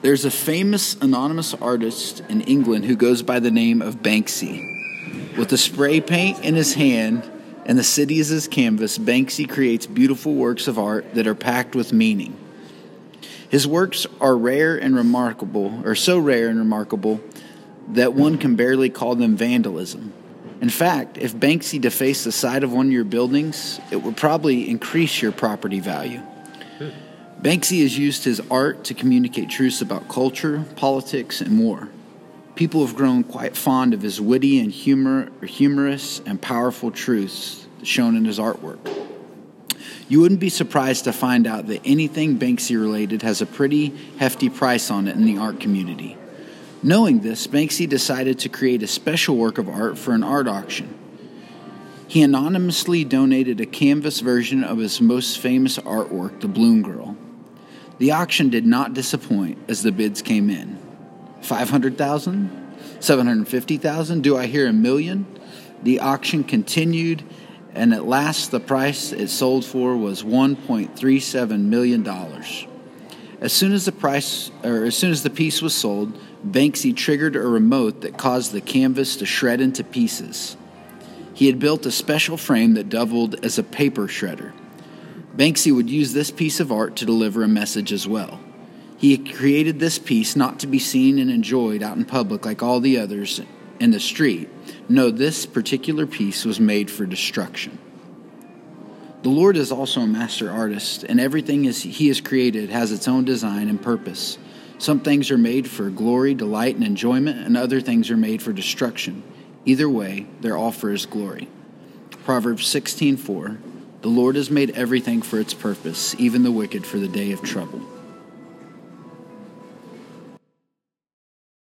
There's a famous anonymous artist in England who goes by the name of Banksy. With the spray paint in his hand and the city as his canvas, Banksy creates beautiful works of art that are packed with meaning. His works are rare and remarkable, or so rare and remarkable that one can barely call them vandalism. In fact, if Banksy defaced the side of one of your buildings, it would probably increase your property value. Hmm. Banksy has used his art to communicate truths about culture, politics, and more. People have grown quite fond of his witty and humor, humorous and powerful truths shown in his artwork. You wouldn't be surprised to find out that anything Banksy related has a pretty hefty price on it in the art community. Knowing this, Banksy decided to create a special work of art for an art auction. He anonymously donated a canvas version of his most famous artwork, The Balloon Girl. The auction did not disappoint as the bids came in. 500,000? 750,000? Do I hear a million? The auction continued and at last the price it sold for was 1.37 million dollars. As soon as the price or as soon as the piece was sold, Banksy triggered a remote that caused the canvas to shred into pieces. He had built a special frame that doubled as a paper shredder. Banksy would use this piece of art to deliver a message as well. He created this piece not to be seen and enjoyed out in public like all the others in the street. No, this particular piece was made for destruction. The Lord is also a master artist, and everything He has created has its own design and purpose. Some things are made for glory, delight, and enjoyment, and other things are made for destruction. Either way, they're all for His glory. Proverbs 16:4 The Lord has made everything for its purpose, even the wicked for the day of trouble.